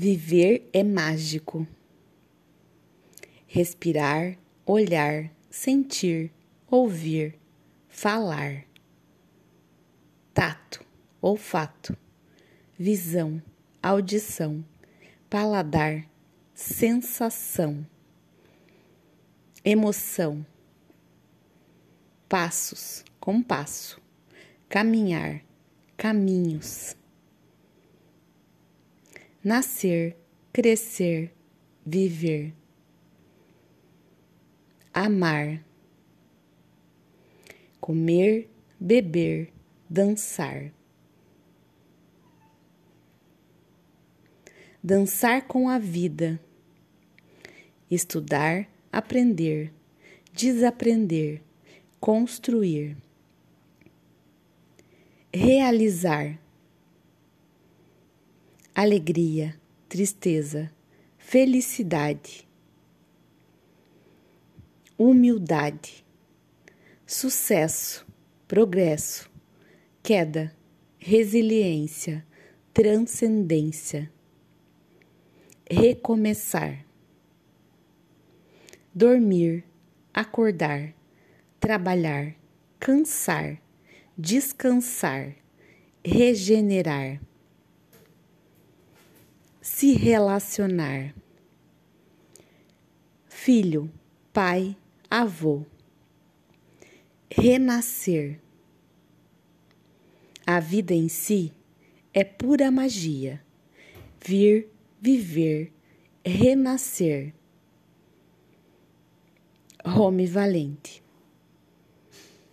Viver é mágico. Respirar, olhar, sentir, ouvir, falar. Tato, olfato, visão, audição, paladar, sensação, emoção, passos, compasso, caminhar, caminhos nascer, crescer, viver, amar, comer, beber, dançar. Dançar com a vida, estudar, aprender, desaprender, construir, realizar alegria, tristeza, felicidade, humildade, sucesso, progresso, queda, resiliência, transcendência, recomeçar, dormir, acordar, trabalhar, cansar, descansar, regenerar se relacionar. Filho, pai, avô. Renascer. A vida em si é pura magia. Vir, viver, renascer. Rome Valente.